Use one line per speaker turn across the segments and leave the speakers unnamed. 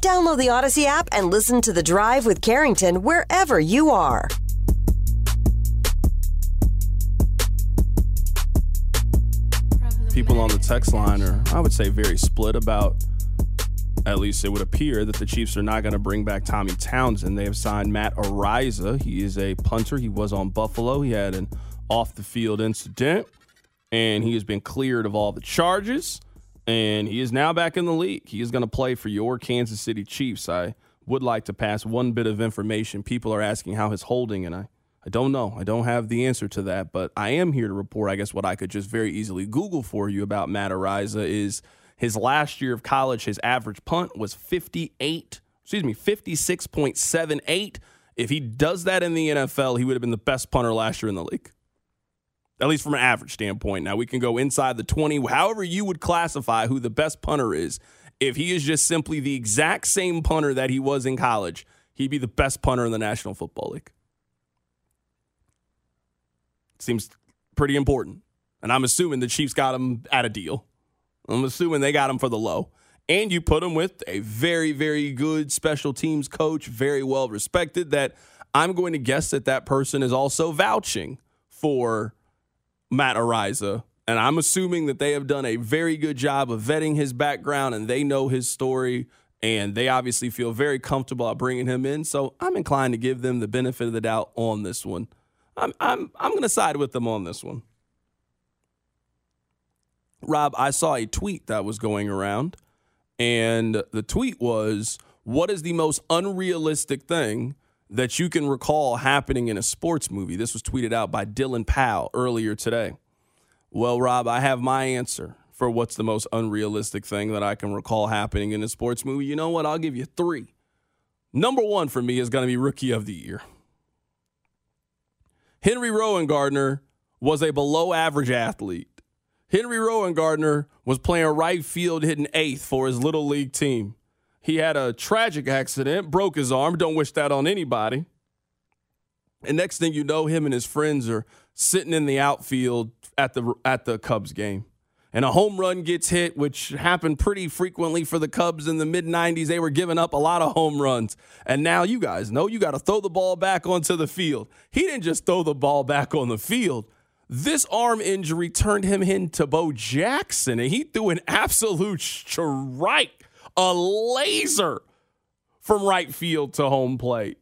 Download the Audacy app and listen to The Drive with Carrington wherever you are.
People on the text line are, I would say, very split about, at least it would appear, that the Chiefs are not going to bring back Tommy Townsend. They have signed Matt Araiza. He is a punter. He was on Buffalo. He had an off the field incident, and he has been cleared of all the charges and he is now back in the league. He is going to play for your Kansas City Chiefs. I would like to pass one bit of information. People are asking how his holding, and I, I don't know. I don't have the answer to that, but I am here to report. I guess what I could just very easily Google for you about Matt Araiza is his last year of college. His average punt was 58, excuse me, 56.78. If he does that in the NFL, he would have been the best punter last year in the league at least from an average standpoint. Now we can go inside the 20, however you would classify who the best punter is. If he is just simply the exact same punter that he was in college, he'd be the best punter in the National Football League. Seems pretty important. And I'm assuming the Chiefs got him at a deal. I'm assuming they got him for the low. And you put him with a very, very good special teams coach, very well respected, that I'm going to guess that that person is also vouching for Matt Araiza. And I'm assuming that they have done a very good job of vetting his background and they know his story and they obviously feel very comfortable about bringing him in. So I'm inclined to give them the benefit of the doubt on this one. I'm I'm I'm going to side with them on this one. Rob, I saw a tweet that was going around and the tweet was what is the most unrealistic thing that you can recall happening in a sports movie. This was tweeted out by Dylan Powell earlier today. Well, Rob, I have my answer for what's the most unrealistic thing that I can recall happening in a sports movie. You know what? I'll give you three. Number one for me is going to be Rookie of the Year. Henry Rowengartner was a below average athlete. Henry Rowengartner was playing right field hitting eighth for his little league team. He had a tragic accident, broke his arm. Don't wish that on anybody. And next thing you know, him and his friends are sitting in the outfield at the at the Cubs game. And a home run gets hit, which happened pretty frequently for the Cubs in the mid 90s. They were giving up a lot of home runs. And now you guys know you got to throw the ball back onto the field. He didn't just throw the ball back on the field. This arm injury turned him into Bo Jackson, and he threw an absolute strike a laser from right field to home plate.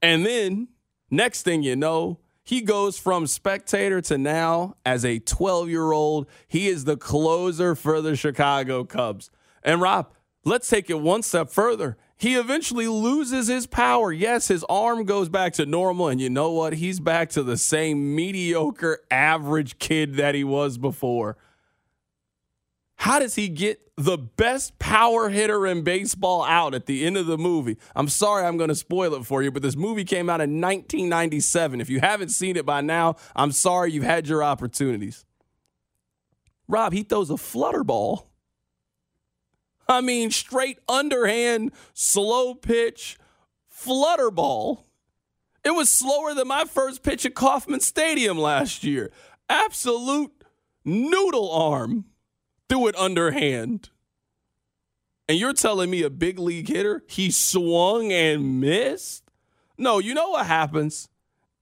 And then, next thing you know, he goes from spectator to now as a 12 year old. He is the closer for the Chicago Cubs. And Rob, let's take it one step further. He eventually loses his power. Yes, his arm goes back to normal. And you know what? He's back to the same mediocre, average kid that he was before. How does he get the best power hitter in baseball out at the end of the movie? I'm sorry I'm going to spoil it for you, but this movie came out in 1997. If you haven't seen it by now, I'm sorry you've had your opportunities. Rob, he throws a flutter ball. I mean, straight underhand, slow pitch, flutter ball. It was slower than my first pitch at Kauffman Stadium last year. Absolute noodle arm threw it underhand. And you're telling me a big league hitter, he swung and missed? No, you know what happens?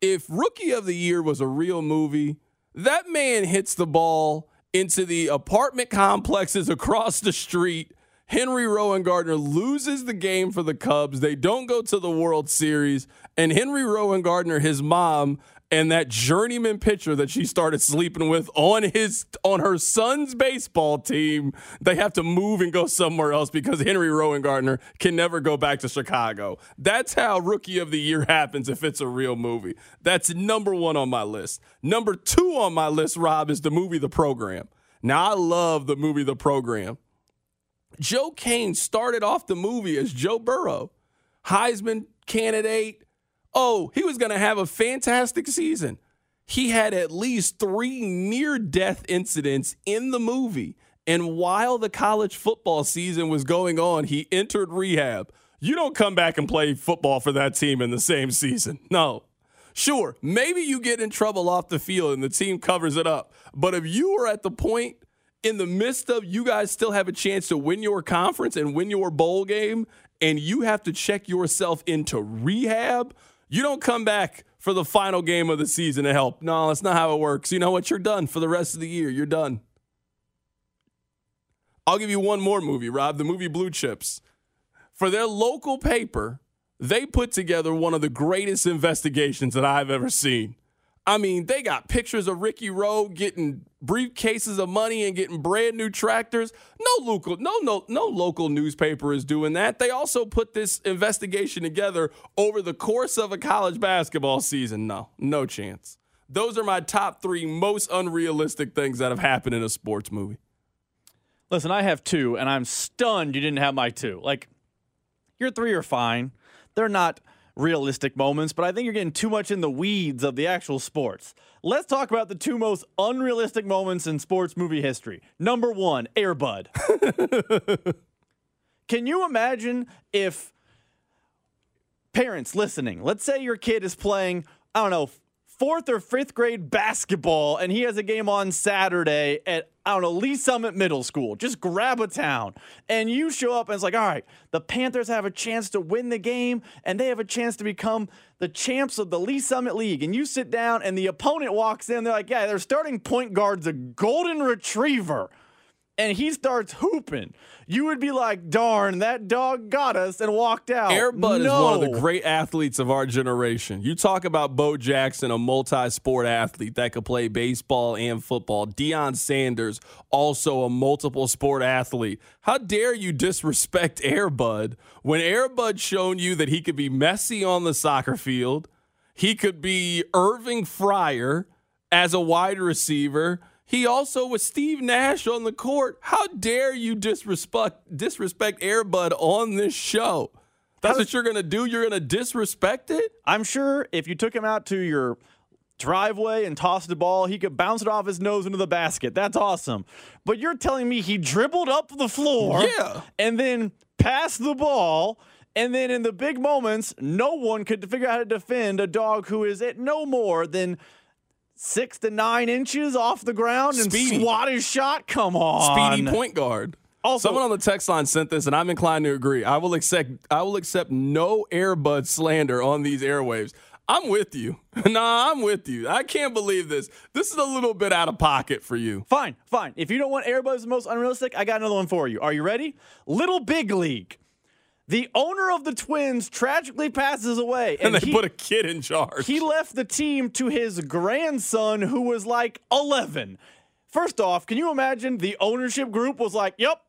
If Rookie of the Year was a real movie, that man hits the ball into the apartment complexes across the street Henry Rowengartner loses the game for the Cubs. They don't go to the World Series. And Henry Rowengartner, his mom, and that journeyman pitcher that she started sleeping with on his on her son's baseball team, they have to move and go somewhere else because Henry Rowengartner can never go back to Chicago. That's how Rookie of the Year happens if it's a real movie. That's number one on my list. Number two on my list, Rob, is the movie The Program. Now I love the movie The Program. Joe Kane started off the movie as Joe Burrow, Heisman candidate Oh, he was going to have a fantastic season. He had at least three near death incidents in the movie. And while the college football season was going on, he entered rehab. You don't come back and play football for that team in the same season. No. Sure, maybe you get in trouble off the field and the team covers it up. But if you are at the point in the midst of you guys still have a chance to win your conference and win your bowl game, and you have to check yourself into rehab, you don't come back for the final game of the season to help. No, that's not how it works. You know what? You're done for the rest of the year. You're done. I'll give you one more movie, Rob, the movie Blue Chips. For their local paper, they put together one of the greatest investigations that I've ever seen. I mean, they got pictures of Ricky Roe getting briefcases of money and getting brand new tractors. No local, no, no, no local newspaper is doing that. They also put this investigation together over the course of a college basketball season. No, no chance. Those are my top three most unrealistic things that have happened in a sports movie.
Listen, I have two, and I'm stunned you didn't have my two. Like, your three are fine. They're not realistic moments, but I think you're getting too much in the weeds of the actual sports. Let's talk about the two most unrealistic moments in sports movie history. Number one, Airbud. Can you imagine if parents listening, let's say your kid is playing, I don't know, fourth or fifth grade basketball, and he has a game on Saturday at I don't know, Lee's Summit Middle School. Just grab a town. And you show up and it's like, all right, the Panthers have a chance to win the game and they have a chance to become the champs of the Lee's Summit League. And you sit down and the opponent walks in. They're like, yeah, their starting point guard's a golden retriever and he starts hooping, you would be like, darn, that dog got us and walked out.
Airbud no. is one of the great athletes of our generation. You talk about Bo Jackson, a multi sport athlete that could play baseball and football. Deion Sanders, also a multiple sport athlete. How dare you disrespect Airbud when Airbud shown you that he could be Messi on the soccer field? He could be Irving Fryar as a wide receiver he also was Steve Nash on the court. How dare you disrespect disrespect Airbud on this show? That's what you're gonna do. You're gonna disrespect it.
I'm sure if you took him out to your driveway and tossed the ball, he could bounce it off his nose into the basket. That's awesome. But you're telling me he dribbled up the floor,
yeah,
and then passed the ball. And then in the big moments, no one could figure out how to defend a dog who is at no more than six to nine inches off the ground and Speedy. swat his shot. Come on,
Speedy point guard. Also, someone on the text line sent this, and I'm inclined to agree. I will accept. I will accept no Airbud slander on these airwaves. I'm with you. nah, I'm with you. I can't believe this. This is a little bit out of pocket for you.
Fine, fine. If you don't want Airbud's the most unrealistic, I got another one for you. Are you ready? Little Big League. The owner of the Twins tragically passes away.
And, and they he, put a kid in charge.
He left the team to his grandson, who was like 11. First off, can you imagine the ownership group was like, yep,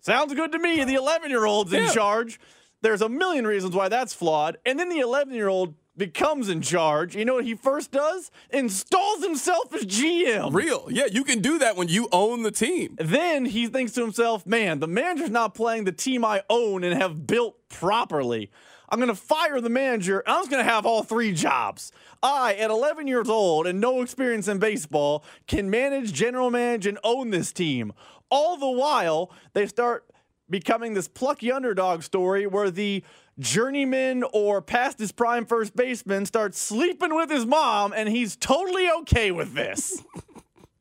sounds good to me. The 11 year old's in charge. There's a million reasons why that's flawed. And then the 11 year old becomes in charge, you know what he first does? Installs himself as GM.
Real. Yeah, you can do that when you own the team.
Then he thinks to himself, man, the manager's not playing the team I own and have built properly. I'm going to fire the manager. I'm just going to have all three jobs. I, at 11 years old and no experience in baseball, can manage, general manage, and own this team. All the while, they start becoming this plucky underdog story where the journeyman or past his prime first baseman starts sleeping with his mom and he's totally okay with this.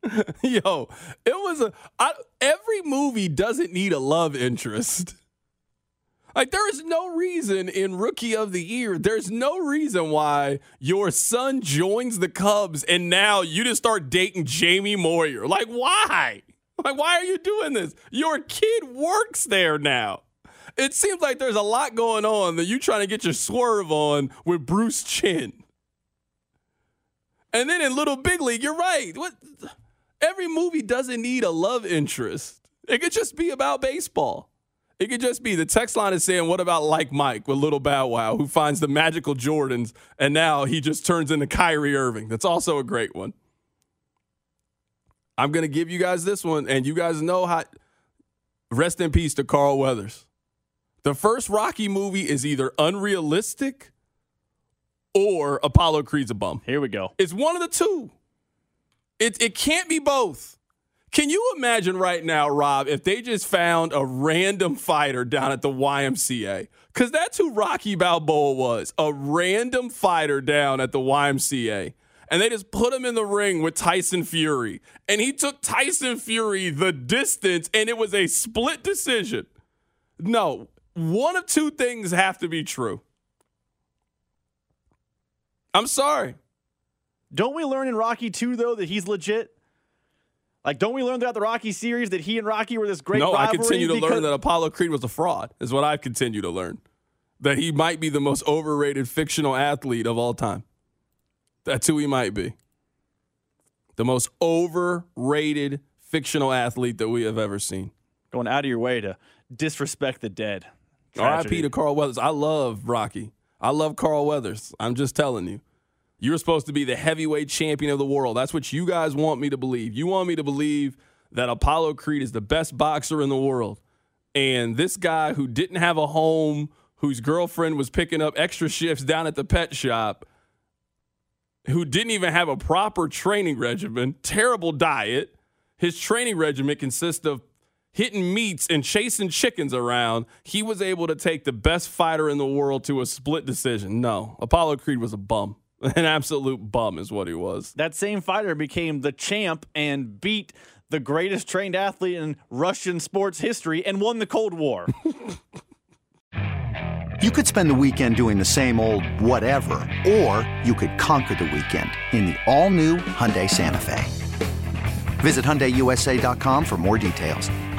Yo, it was a I, every movie doesn't need a love interest. Like there is no reason in Rookie of the Year, there's no reason why your son joins the Cubs and now you just start dating Jamie Moyer. Like why? Like, why are you doing this? Your kid works there now. It seems like there's a lot going on that you trying to get your swerve on with Bruce Chen. And then in Little Big League, you're right. What every movie doesn't need a love interest. It could just be about baseball. It could just be the text line is saying, What about like Mike with Little Bow Wow, who finds the magical Jordans and now he just turns into Kyrie Irving? That's also a great one. I'm to give you guys this one, and you guys know how. Rest in peace to Carl Weathers. The first Rocky movie is either unrealistic or Apollo Creed's a bum.
Here we go.
It's one of the two. It, it can't be both. Can you imagine right now, Rob, if they just found a random fighter down at the YMCA? Because that's who Rocky Balboa was a random fighter down at the YMCA and they just put him in the ring with Tyson Fury. And he took Tyson Fury the distance, and it was a split decision. No, one of two things have to be true. I'm sorry.
Don't we learn in Rocky 2, though, that he's legit? Like, don't we learn throughout the Rocky series that he and Rocky were this great
no,
rivalry?
I continue to
because-
learn that Apollo Creed was a fraud, is what I've continued to learn. That he might be the most overrated fictional athlete of all time. That's who he might be. The most overrated fictional athlete that we have ever seen.
Going out of your way to disrespect the dead.
R.I.P. To Carl Weathers. I love Rocky. I love Carl Weathers. I'm just telling you. You're supposed to be the heavyweight champion of the world. That's what you guys want me to believe. You want me to believe that Apollo Creed is the best boxer in the world. And this guy who didn't have a home, whose girlfriend was picking up extra shifts down at the pet shop, who didn't even have a proper training regimen, terrible diet. His training regimen consists of hitting meats and chasing chickens around. He was able to take the best fighter in the world to a split decision. No, Apollo Creed was a bum. An absolute bum is what he was.
That same fighter became the champ and beat the greatest trained athlete in Russian sports history and won the Cold War.
You could spend the weekend doing the same old whatever, or you could conquer the weekend in the all-new Hyundai Santa Fe. Visit HyundaiUSA.com for more details.